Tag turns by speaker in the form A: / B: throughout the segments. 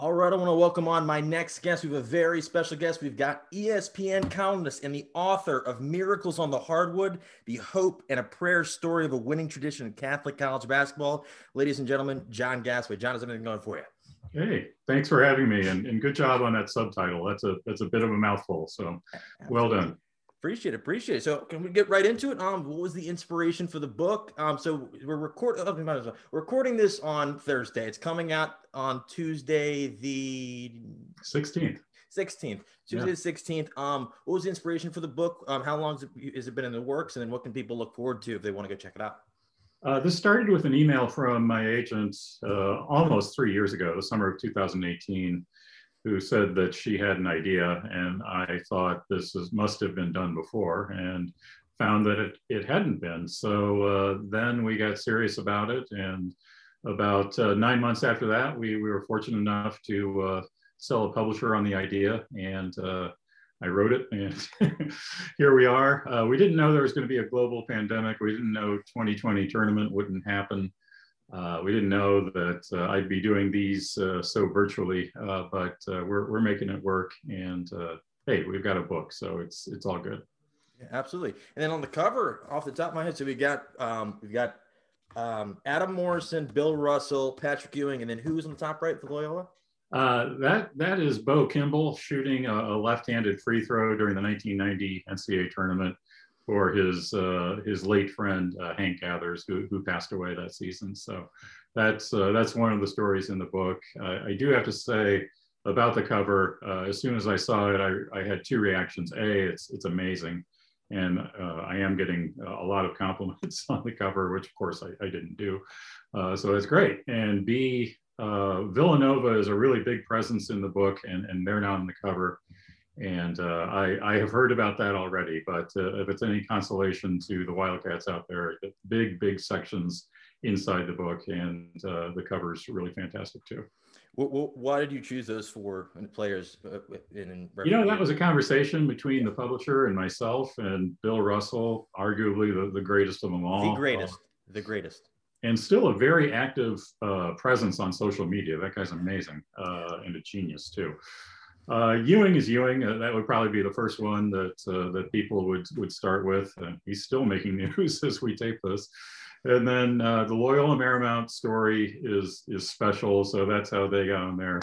A: All right, I want to welcome on my next guest. We have a very special guest. We've got ESPN columnist and the author of Miracles on the Hardwood, the hope and a prayer story of a winning tradition in Catholic college basketball. Ladies and gentlemen, John Gasaway. John, is anything going for you?
B: Hey, thanks for having me, and, and good job on that subtitle. That's a that's a bit of a mouthful, so well done.
A: Appreciate it. Appreciate it. So can we get right into it? Um, what was the inspiration for the book? Um, so we're recording oh, recording this on Thursday. It's coming out on Tuesday, the
B: 16th.
A: 16th. Tuesday yeah. 16th. Um, what was the inspiration for the book? Um, how long has it, has it been in the works? And then what can people look forward to if they want to go check it out?
B: Uh, this started with an email from my agent uh, almost three years ago, the summer of 2018 who said that she had an idea, and I thought this is, must have been done before, and found that it, it hadn't been. So uh, then we got serious about it, and about uh, nine months after that, we, we were fortunate enough to uh, sell a publisher on the idea, and uh, I wrote it, and here we are. Uh, we didn't know there was going to be a global pandemic. We didn't know 2020 tournament wouldn't happen. Uh, we didn't know that uh, I'd be doing these uh, so virtually, uh, but uh, we're, we're making it work. And uh, hey, we've got a book, so it's it's all good.
A: Yeah, absolutely. And then on the cover, off the top of my head, so we got um, we've got um, Adam Morrison, Bill Russell, Patrick Ewing, and then who's on the top right for Loyola?
B: that that is Bo Kimble shooting a, a left-handed free throw during the 1990 NCAA tournament for his uh, his late friend uh, Hank Gathers, who, who passed away that season. So that's uh, that's one of the stories in the book. I do have to say about the cover. Uh, as soon as I saw it, I, I had two reactions. A, it's it's amazing, and uh, I am getting a lot of compliments on the cover, which of course I, I didn't do. Uh, so it's great. And B, Villanova is a really big presence in the book, and and they're not on the cover. And uh, I, I, have heard about that already, but uh, if it's any consolation to the Wildcats out there, big, big sections inside the book, and uh, the cover's really fantastic too.
A: why did you choose those four players? Uh, in,
B: you know, that was a conversation between the publisher and myself and Bill Russell, arguably the, the greatest of them all.
A: The greatest, the greatest.
B: And still a very active uh, presence on social media. That guy's amazing uh, and a genius too. Uh, Ewing is Ewing. Uh, that would probably be the first one that uh, that people would would start with. he's still making news as we tape this. And then uh, the Loyola Marymount story is is special, so that's how they got on there.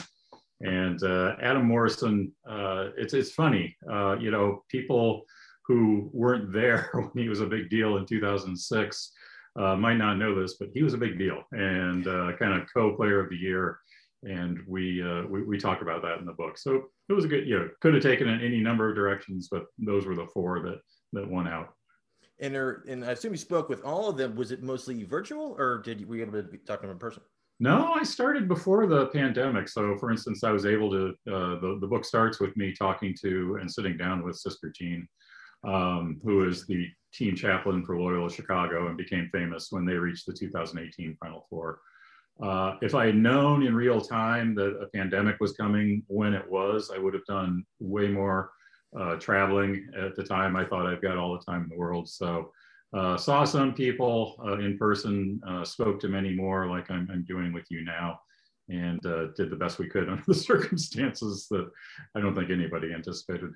B: And uh, Adam Morrison, uh, it's it's funny, you know, people who weren't there when he was a big deal in 2006 might not know this, but he was a big deal and kind of co-player of the year and we, uh, we, we talk about that in the book. So it was a good, you know, could have taken in any number of directions, but those were the four that that won out.
A: And there, and I assume you spoke with all of them. Was it mostly virtual, or did you were you able to talk to them in person?
B: No, I started before the pandemic. So, for instance, I was able to. Uh, the the book starts with me talking to and sitting down with Sister Jean, um, who is the team chaplain for Loyola Chicago and became famous when they reached the 2018 Final Four. Uh, if I had known in real time that a pandemic was coming when it was, I would have done way more uh, traveling at the time. I thought I've got all the time in the world. So uh, saw some people uh, in person, uh, spoke to many more like I'm, I'm, doing with you now, and did the best we could under the circumstances that I don't think anybody anticipated.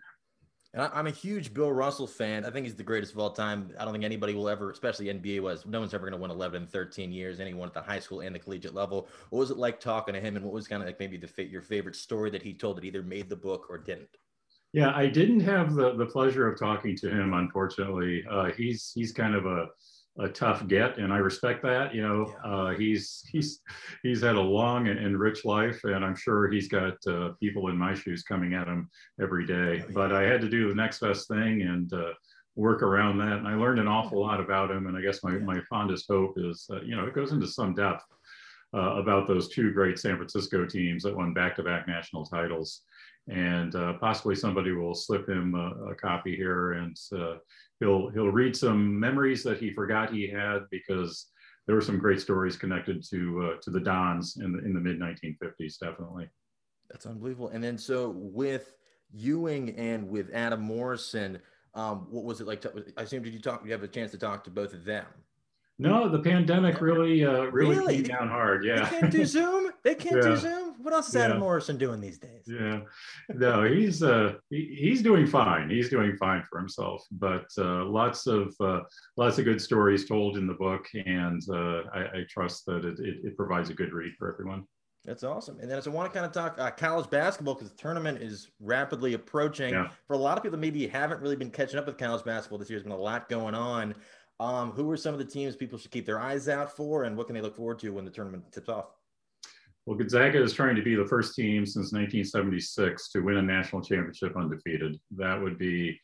A: And I, am a huge Bill Russell fan. I think he's the greatest of all time. I don't think anybody will ever, especially NBA was, no one's ever going to win 11 13 years, anyone at the high school and the collegiate level. What was it like talking to him? And what was kind of like maybe the your favorite story that he told that either made the book or didn't?
B: Yeah, I didn't have the, the pleasure of talking to him, unfortunately. Uh, he's, he's kind of a, a tough get, and I respect that. You know, yeah. uh, he's he's he's had a long and, rich life, and I'm sure he's got uh, people in my shoes coming at him every day. Oh, yeah. But I had to do the next best thing and uh, work around that, and I learned an awful lot about him. And I guess my yeah. my fondest hope is, you know, it goes into some depth uh, about those two great San Francisco teams that won back-to-back national titles and uh, possibly somebody will slip him a, a copy here and uh, he'll he'll read some memories that he forgot he had because there were some great stories connected to uh, to the Dons in the in the mid 1950s definitely
A: that's unbelievable and then so with Ewing and with Adam Morrison um, what was it like to, I assume did you talk you have a chance to talk to both of them
B: no, the pandemic really, uh, really, really? came down hard. Yeah.
A: They can't do Zoom. They can't yeah. do Zoom. What else is yeah. Adam Morrison doing these days?
B: Yeah, no, he's uh, he, he's doing fine. He's doing fine for himself. But uh, lots of uh, lots of good stories told in the book, and uh, I, I, trust that it, it, it, provides a good read for everyone.
A: That's awesome. And then as I want to kind of talk uh, college basketball because the tournament is rapidly approaching. Yeah. For a lot of people, maybe haven't really been catching up with college basketball this year. There's been a lot going on. Um, who are some of the teams people should keep their eyes out for, and what can they look forward to when the tournament tips off?
B: Well, Gonzaga is trying to be the first team since 1976 to win a national championship undefeated. That would be,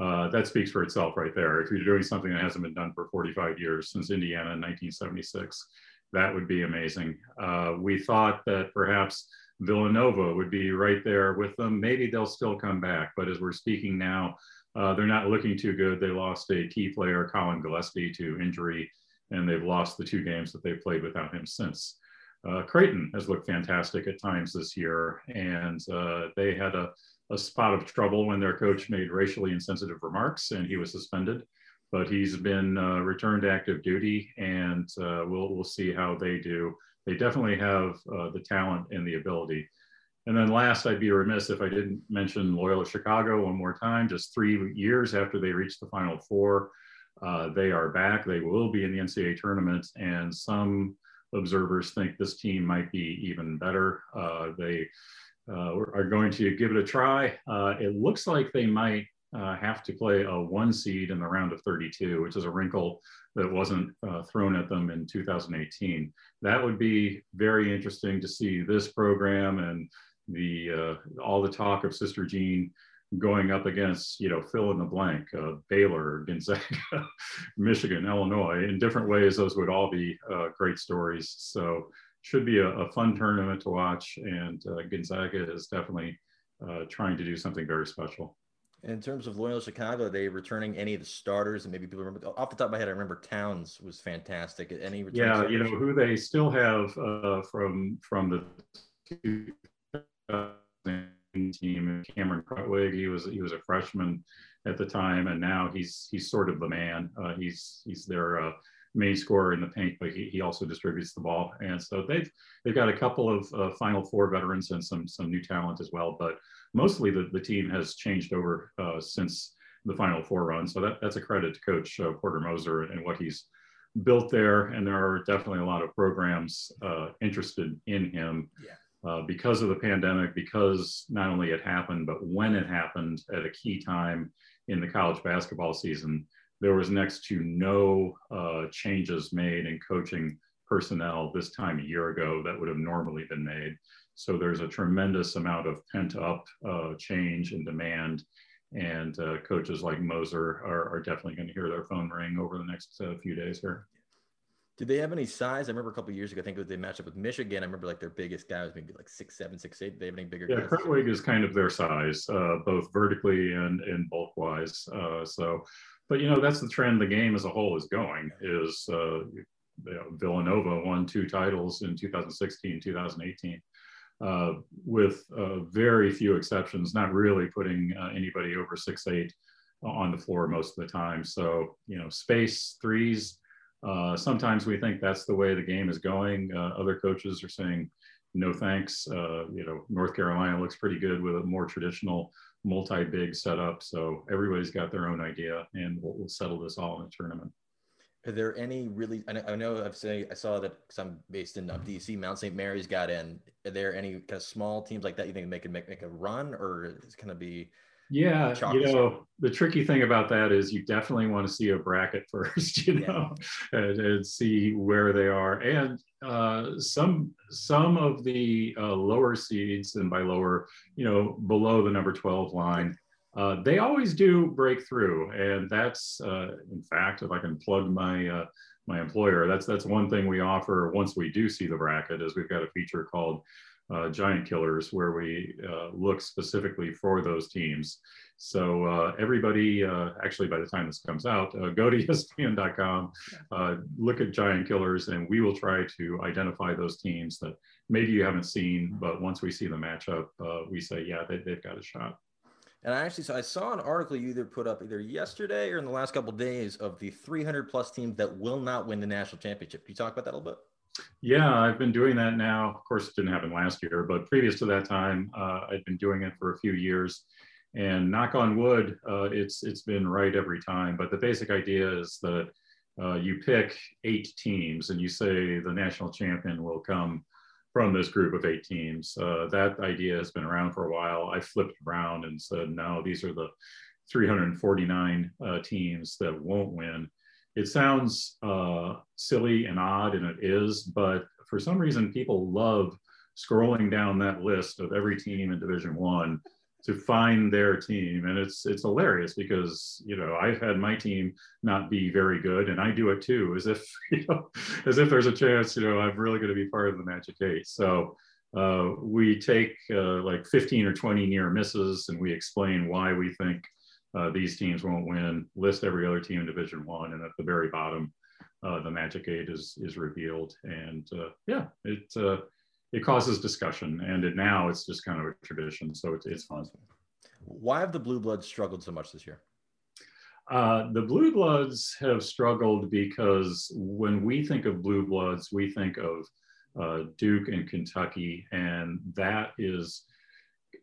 B: uh, that speaks for itself right there. If you're doing something that hasn't been done for 45 years since Indiana in 1976, that would be amazing. Uh, we thought that perhaps Villanova would be right there with them. Maybe they'll still come back, but as we're speaking now, uh, they're not looking too good. They lost a key player, Colin Gillespie, to injury, and they've lost the two games that they've played without him since. Uh, Creighton has looked fantastic at times this year, and uh, they had a, a, spot of trouble when their coach made racially insensitive remarks and he was suspended. But he's been uh, returned to active duty, and uh, we'll, we'll see how they do. They definitely have uh, the talent and the ability. And then last, I'd be remiss if I didn't mention Loyola Chicago one more time. Just three years after they reached the Final Four, uh, they are back. They will be in the NCAA tournament, and some observers think this team might be even better. Uh, they uh, are going to give it a try. Uh, it looks like they might uh, have to play a one seed in the round of 32, which is a wrinkle that wasn't uh, thrown at them in 2018. That would be very interesting to see this program and the uh, all the talk of Sister Jean going up against, you know, fill in the blank, uh, Baylor, Gonzaga, Michigan, Illinois. In different ways, those would all be uh, great stories. So should be a, a fun tournament to watch. And uh, Gonzaga is definitely uh, trying to do something very special.
A: In terms of Loyola Chicago, are they returning any of the starters? And maybe people remember off the top of my head, I remember Townes was fantastic. Any
B: yeah, starters? you know who they still have uh, from from the team. Cameron Krutwig, he was he was a freshman at the time, and now he's he's sort of the man. Uh, he's he's their uh, main scorer in the paint, but he, he also distributes the ball. And so they've they've got a couple of uh, Final Four veterans and some some new talent as well. But mostly the, the team has changed over uh, since the Final Four run. So that, that's a credit to Coach uh, Porter Moser and what he's built there. And there are definitely a lot of programs uh, interested in him. Yeah uh, because of the pandemic, because not only it happened, but when it happened at a key time in the college basketball season, there was next to no uh, changes made in coaching personnel this time a year ago that would have normally been made. So there's a tremendous amount of pent up uh, change and demand. And uh, coaches like Moser are, are definitely going to hear their phone ring over the next uh, few days here.
A: Do they have any size? I remember a couple years ago, I think they matched up with Michigan. I remember like their biggest guy was maybe like six seven, six eight. Do they have any bigger?
B: Yeah, Krutwig is kind of their size, uh, both vertically and and bulk wise. Uh, so, but you know that's the trend the game as a whole is going. Is uh, you know, Villanova won two titles in 2016, 2018. Uh, with uh, very few exceptions, not really putting uh, anybody over six eight on the floor most of the time. So you know, space threes uh, sometimes we think that's the way the game is going. Uh, other coaches are saying, no thanks. Uh, you know, North Carolina looks pretty good with a more traditional multi-big setup. So everybody's got their own idea, and we'll, we'll settle this all in the tournament.
A: Are there any really? I know, I've say I saw that because I'm based in uh, DC. Mount St. Mary's got in. Are there any kind of small teams like that you think they can make make a run, or is it going to be?
B: Yeah, you know, the tricky thing about that is you definitely want to see a bracket first, you know, yeah. and, and, see where they are. And uh, some some of the uh, lower seeds, and by lower, you know, below the number 12 line, uh, they always do break through. And that's, uh, in fact, if I can plug my uh, my employer, that's that's one thing we offer once we do see the bracket is we've got a feature called uh, giant killers where we uh, look specifically for those teams. So uh, everybody, uh, actually by the time this comes out, uh, go to ESPN.com, uh, look at giant killers, and we will try to identify those teams that maybe you haven't seen, but once we see the matchup, we say, yeah, they, they've got a shot.
A: And I actually saw I saw an article you either put up either yesterday or in the last couple of days of the 300 plus teams that will not win the national championship. Can you talk about that a little bit?
B: Yeah, I've been doing that now. Of course, it didn't happen last year, but previous to that time, uh, I'd been doing it for a few years. And knock on wood, uh, it's it's been right every time. But the basic idea is that uh, you pick eight teams, and you say the national champion will come from this group of eight teams. Uh, that idea has been around for a while. I flipped around and said, no, these are the 349 uh, teams that won't win. It sounds uh, silly and odd, and it is, but for some reason, people love scrolling down that list of every team in Division One to find their team, and it's it's hilarious because you know I've had my team not be very good, and I do it too, as if you know, as if there's a chance you know I'm really going to be part of the Magic Eight. So uh, we take uh, like 15 or 20 near misses, and we explain why we think uh, these teams won't win. List every other team in Division One, and at the very bottom, uh, the Magic Eight is is revealed. And uh, yeah, it uh, it causes discussion, and it, now it's just kind of a tradition. So it's it's fun.
A: Why have the Blue Bloods struggled so much this year?
B: Uh, the Blue Bloods have struggled because when we think of Blue Bloods, we think of uh, Duke and Kentucky, and that is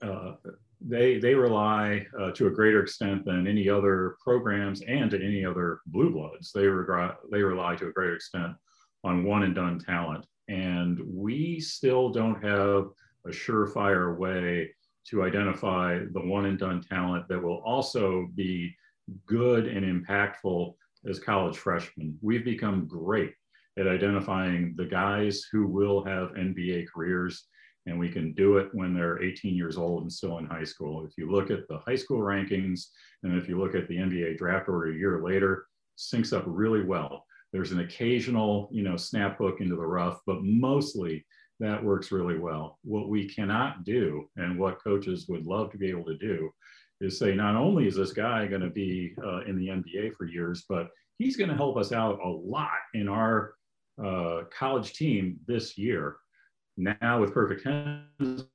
B: uh, they they rely uh, to a greater extent than any other programs and to any other blue bloods. They rely they rely to a greater extent on one and done talent, and we still don't have a surefire way to identify the one and done talent that will also be good and impactful as college freshmen. We've become great at identifying the guys who will have NBA careers and we can do it when they're 18 years old and still in high school. If you look at the high school rankings, and if you look at the NBA draft order a year later, syncs up really well. There's an occasional, you know, snap hook into the rough, but mostly that works really well. What we cannot do, and what coaches would love to be able to do, is say not only is this guy going to be uh, in the NBA for years, but he's going to help us out a lot in our uh, college team this year now with perfect hands,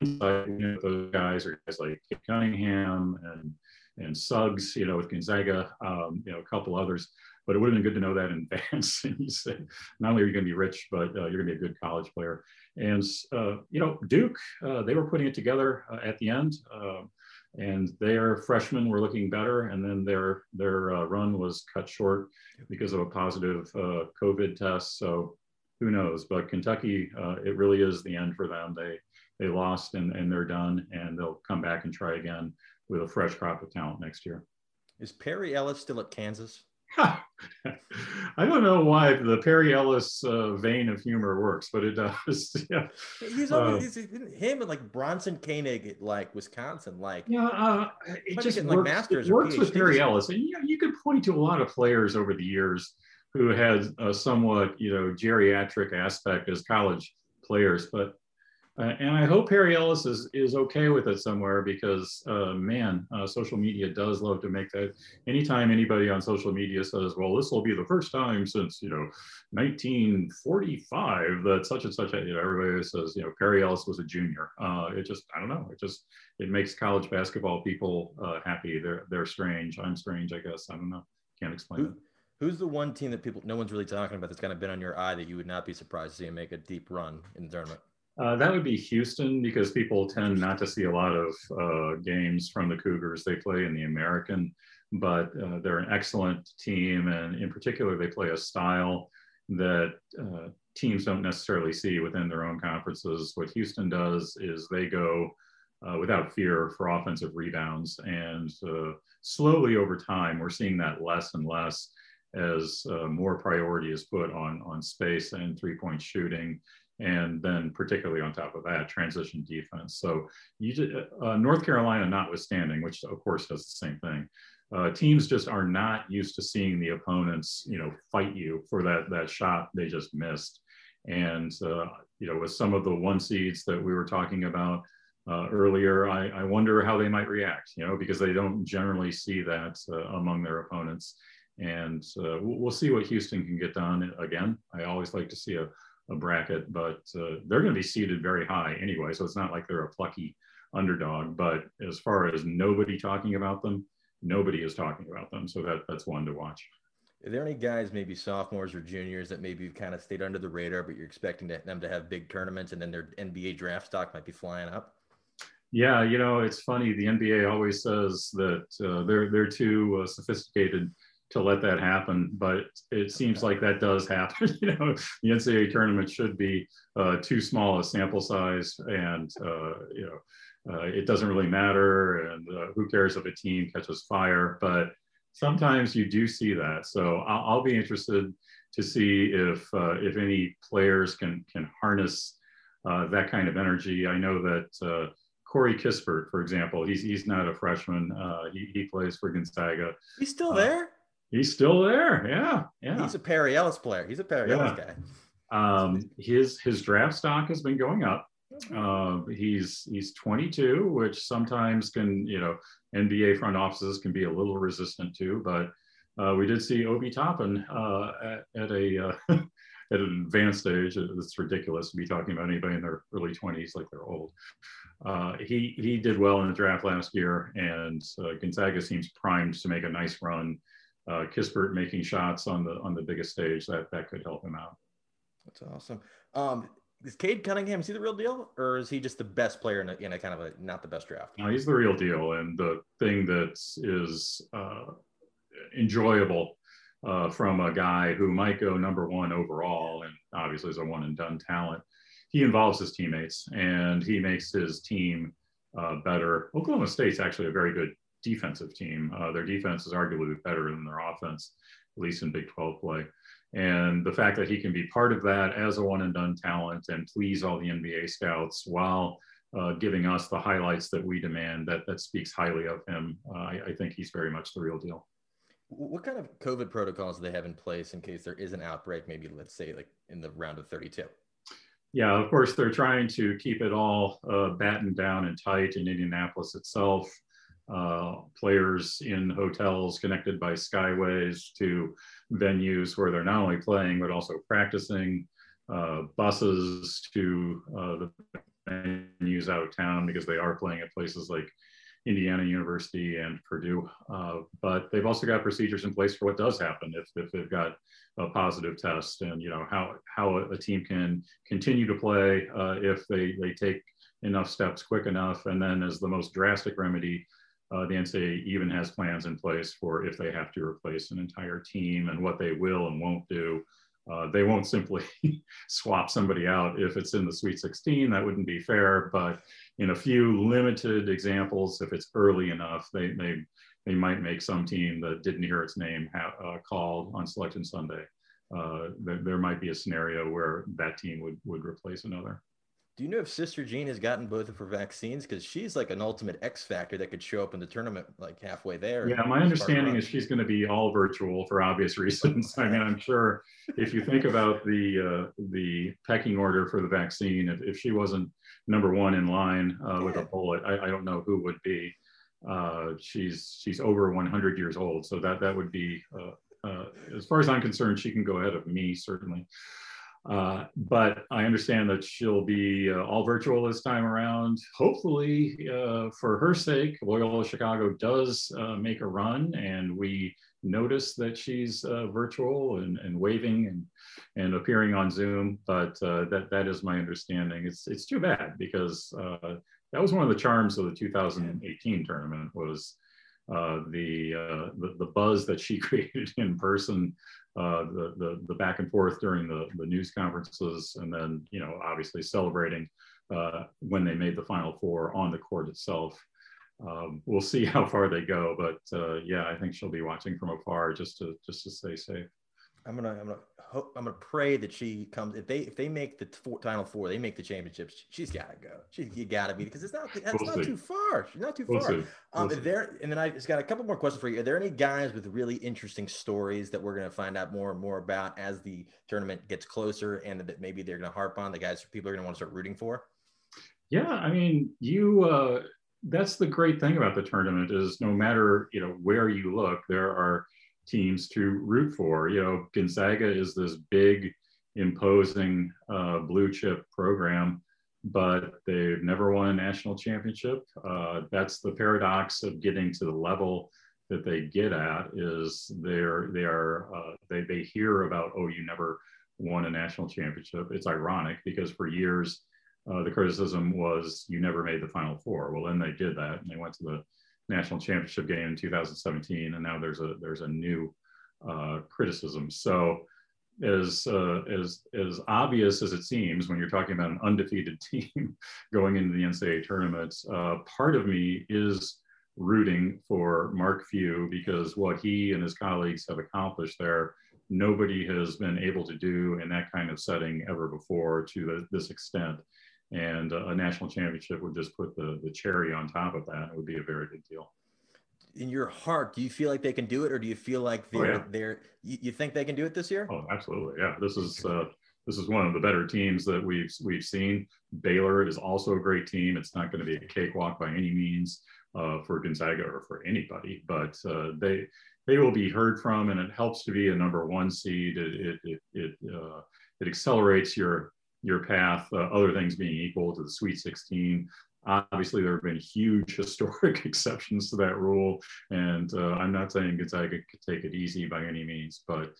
B: you know, those guys are guys like Cunningham and and Suggs, you know, with Gonzaga, um, you know, a couple others. But it would have been good to know that in advance. and you say, not only are you going to be rich, but uh, you're going to be a good college player. And uh, you know, Duke, uh, they were putting it together uh, at the end, um, and their freshmen were looking better. And then their their uh, run was cut short because of a positive uh, COVID test. So who knows? But Kentucky, uh, it really is the end for them. They they lost and, and they're done, and they'll come back and try again with a fresh crop of talent next year.
A: Is Perry Ellis still at Kansas?
B: I don't know why the Perry Ellis uh, vein of humor works, but it does. yeah,
A: he's always uh, he's, him and like Bronson Koenig at like Wisconsin, like
B: yeah, uh, it just works, like masters it works with Perry Ellis, and you know, you could point to a lot of players over the years who had a somewhat, you know, geriatric aspect as college players. But uh, and I hope Perry Ellis is is okay with it somewhere because uh, man, uh, social media does love to make that. Anytime anybody on social media says, "Well, this will be the first time since you know 1945 that such and such," you know, everybody says, you know, Perry Ellis was a junior. Uh, it just I don't know. It just it makes college basketball people uh, happy. They're they're strange. I'm strange, I guess. I don't know. Can't explain it.
A: Who's the one team that people, no one's really talking about that's kind of been on your eye that you would not be surprised to see make a deep run in the tournament?
B: Uh, that would be Houston because people tend not to see a lot of uh, games from the Cougars. They play in the American, but uh, they're an excellent team. And in particular, they play a style that uh, teams don't necessarily see within their own conferences. What Houston does is they go uh, without fear for offensive rebounds. And uh, slowly over time, we're seeing that less and less as uh, more priority is put on, on space and three point shooting. And then, particularly on top of that, transition defense. So, you, uh, North Carolina, notwithstanding, which of course does the same thing, uh, teams just are not used to seeing the opponents, you know, fight you for that that shot they just missed. And uh, you know, with some of the one seeds that we were talking about uh, earlier, I, I, wonder how they might react. You know, because they don't generally see that uh, among their opponents. And uh, we'll see what Houston can get done. Again, I always like to see a, a bracket, but uh, they're going to be seated very high anyway. So it's not like they're a plucky underdog. But as far as nobody talking about them, nobody is talking about them. So that, that's one to watch.
A: Are there any guys, maybe sophomores or juniors, that maybe you've kind of stayed under the radar, but you're expecting to, them to have big tournaments and then their NBA draft stock might be flying up?
B: Yeah, you know, it's funny. The NBA always says that uh, they're they're too uh, sophisticated to let that happen, but it seems like that does happen. you know, the NCAA tournament should be uh, too small a sample size, and uh, you know, uh, it doesn't really matter. And uh, who cares if a team catches fire? But sometimes you do see that. So I'll, I'll be interested to see if uh, if any players can can harness uh, that kind of energy. I know that uh, Corey Kispert, for example, he's he's not a freshman. Uh, he he plays for Gonzaga.
A: He's still there.
B: He's still there. Yeah, yeah.
A: He's a Perry Ellis player. He's a Perry Ellis guy.
B: Um, his his draft stock has been going up. Uh, he's he's 22, which sometimes can you know NBA front offices can be a little resistant to. But uh, we did see Obi Toppin uh, at, at, a uh, at an advanced age. It's ridiculous to be talking about anybody in their early 20s like they're old. Uh, he he did well in the draft last year, and uh, Gonzaga seems primed to make a nice run. Kispert making shots on the on the biggest stage that that could help him out.
A: That's awesome. Um, is Cade Cunningham is he the real deal, or is he just the best player in a, in a kind of a not the best draft?
B: No, he's the real deal, and the thing that is uh, enjoyable uh, from a guy who might go number one overall, and obviously is a one and done talent. He involves his teammates, and he makes his team uh, better. Oklahoma State's actually a very good defensive team. Uh, their defense is arguably better than their offense, at least in Big 12 play. And the fact that he can be part of that as a one and done talent and please all the NBA scouts while uh, giving us the highlights that we demand, that, that speaks highly of him. Uh, I, I, think he's very much the real deal.
A: What kind of COVID protocols do they have in place in case there is an outbreak, maybe let's say like in the round of 32?
B: Yeah, of course, they're trying to keep it all uh, battened down and tight in Indianapolis itself uh, players in hotels connected by skyways to venues where they're not only playing but also practicing, uh, buses to uh, the venues out of town because they are playing at places like Indiana University and Purdue. Uh, but they've also got procedures in place for what does happen if, if they've got a positive test and you know how how a, team can continue to play uh, if they they take enough steps quick enough and then as the most drastic remedy uh, the NCAA even has plans in place for if they have to replace an entire team and what they will and won't do. Uh, they won't simply swap somebody out if it's in the Sweet 16. That wouldn't be fair. But in a few limited examples, if it's early enough, they they they might make some team that didn't hear its name ha- uh, called on Selection Sunday. Uh, there, there might be a scenario where that team would would replace another.
A: Do you know if Sister Jean has gotten both of her vaccines? Because she's like an ultimate X factor that could show up in the tournament like halfway there.
B: Yeah, my understanding is she's going to be all virtual for obvious reasons. I mean, I'm sure if you think about the uh, the pecking order for the vaccine, if, if she wasn't number one in line uh, yeah. with a bullet, I, I, don't know who would be. Uh, she's she's over 100 years old, so that that would be, uh, uh, as far as I'm concerned, she can go ahead of me certainly. Uh, but I understand that she'll be uh, all virtual this time around. Hopefully, uh, for her sake, Loyola Chicago does uh, make a run, and we notice that she's uh, virtual and, and waving and, and appearing on Zoom. But that that is my understanding. It's it's too bad because that was one of the charms of the 2018 tournament was the, the, the buzz that she created in person, uh, the, the the back and forth during the the news conferences, and then you know obviously celebrating uh, when they made the final four on the court itself. Um, we'll see how far they go, but uh, yeah, I think she'll be watching from afar just to just to stay safe.
A: I'm gonna I'm gonna hope I'm gonna pray that she comes. If they if they make the four, final four, they make the championships. She's gotta go. She you gotta be because it's not that's we'll not see. too far. She's not too we'll far. Um, there and then I just got a couple more questions for you. Are there any guys with really interesting stories that we're gonna find out more and more about as the tournament gets closer, and that maybe they're gonna harp on the guys people are gonna want to start rooting for?
B: Yeah, I mean, you. Uh, that's the great thing about the tournament is no matter you know where you look, there are teams to root for. You know, Gonzaga is this big, imposing uh, blue chip program, but they've never won a national championship. Uh, that's the paradox of getting to the level that they get at is they're they are uh, they they hear about oh you never won a national championship. It's ironic because for years uh, the criticism was you never made the final four. Well, then they did that and they went to the national championship game in 2017, and now there's a there's a new uh, criticism. So as uh, as as obvious as it seems when you're talking about an undefeated team going into the NCAA tournament, uh, part of me is rooting for Mark Few because what he and his colleagues have accomplished there, nobody has been able to do in that kind of setting ever before to the, this extent. And a national championship would just put the, the cherry on top of that. It would be a very big deal
A: in your heart, do you feel like they can do it, or do you feel like they're oh, yeah. they're you, you, think they can do it this year?
B: Oh, absolutely, yeah. This is uh, this is one of the better teams that we've we've seen. Baylor is also a great team. It's not going to be a cakewalk by any means uh, for Gonzaga or for anybody, but uh, they they will be heard from, and it helps to be a number one seed. It it it it, uh, it accelerates your your path, uh, other things being equal to the Sweet 16. Obviously, there have been huge historic exceptions to that rule, and uh, I'm not saying Gonzaga could take it easy by any means, but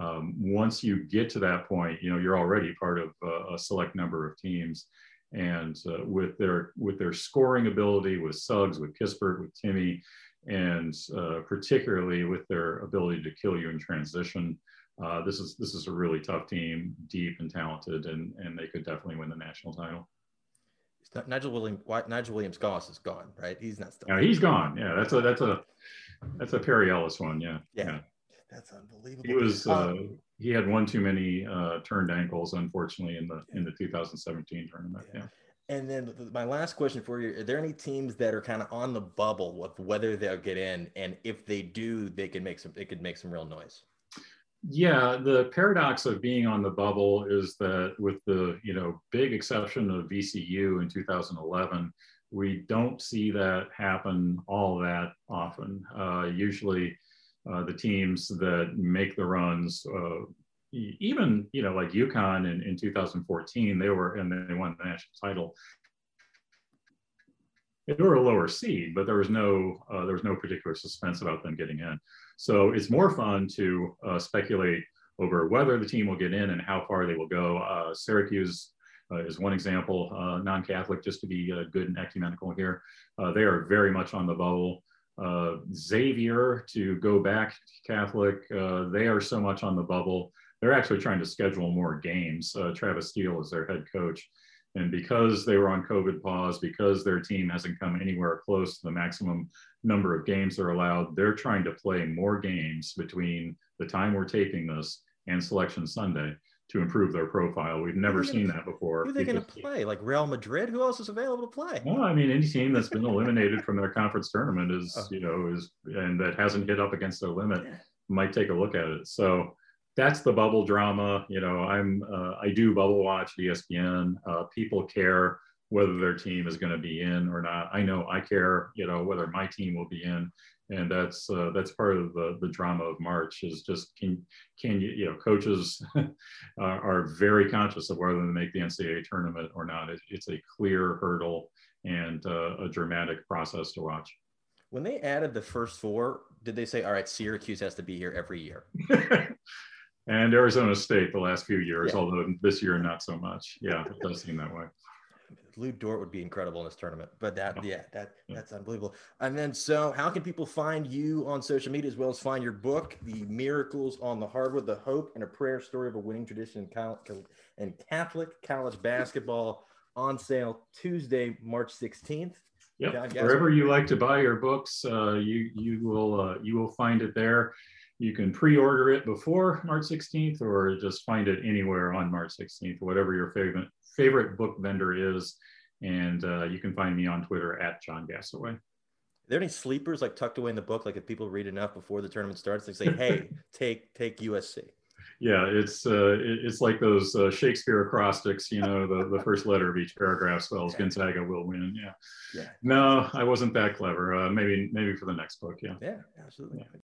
B: um, once you get to that point, you know you're already part of uh, a select number of teams, and uh, with their with their scoring ability, with Suggs, with Kispert, with Timme, and uh, particularly with their ability to kill you in transition, uh, this is this is a really tough team, deep and talented, and and they could definitely win the national title.
A: Nigel Williams. Nigel Williams Goss is gone, right? He's not still.
B: Yeah, he's gone. Yeah, that's a that's a that's a Perry Ellis one. Yeah.
A: Yeah. yeah. That's unbelievable.
B: He was uh, um, he had one too many uh, turned ankles, unfortunately, in the in the 2017 tournament. Yeah. yeah.
A: And then my last question for you: Are there any teams that are kind of on the bubble of whether they'll get in, and if they do, they can make some they could make some real noise?
B: Yeah, the paradox of being on the bubble is that with the you know big exception of VCU in 2011, we don't see that happen all that often. Uh, usually, uh, the teams that make the runs, uh, even you know like UConn in, in 2014, they were and they won the national title. They were a lower seed, but there was no uh, there was no particular suspense about them getting in. So it's more fun to uh, speculate over whether the team will get in and how far they will go. Uh, Syracuse uh, is one example, uh, non-Catholic, just to be uh, good and ecumenical here. Uh, they are very much on the bubble. Xavier, to go back Catholic, they are so much on the bubble. They're actually trying to schedule more games. Travis Steele is their head coach. And because they were on COVID pause, because their team hasn't come anywhere close to the maximum number of games they're allowed, they're trying to play more games between the time we're taping this and Selection Sunday to improve their profile. We've never seen that before.
A: Who are they going to play? Like Real Madrid? Who else is available to play?
B: Well, I mean, any team that's been eliminated from their conference tournament is, oh. you know, is and that hasn't hit up against their limit might take a look at it. So that's the bubble drama. You know, I'm uh, I do bubble watch ESPN. Uh, people care whether their team is going to be in or not. I know I care. You know whether my team will be in, and that's uh, that's part of the the drama of March is just can can you you know coaches are very conscious of whether they make the NCAA tournament or not. It, it's a clear hurdle and uh, a dramatic process to watch.
A: When they added the first four, did they say, "All right, Syracuse has to be here every year"?
B: and Arizona State the last few years, yeah. although this year not so much. Yeah, it does seem that way.
A: Lu Dort would be incredible in this tournament, but that yeah, that that's unbelievable. And then, so how can people find you on social media as well as find your book, "The Miracles on the Hardwood: The Hope and a Prayer Story of a Winning Tradition in Catholic, and Catholic College Basketball?" On sale Tuesday, March sixteenth.
B: Yeah, wherever you like to buy your books, uh, you you will uh, you will find it there. You can pre-order it before March 16th or just find it anywhere on March 16th, whatever your favorite favorite book vendor is. And uh, you can find me on Twitter at John Gasaway. Are
A: there any sleepers like tucked away in the book? Like if people read enough before the tournament starts, they say, "Hey, take take USC."
B: Yeah, it's uh, it's like those uh, Shakespeare acrostics. You know, the, the first letter of each paragraph spells Gonzaga will win. Yeah. Yeah. No, I wasn't that clever. Uh, maybe maybe for the next book. Yeah.
A: Yeah, absolutely. Yeah.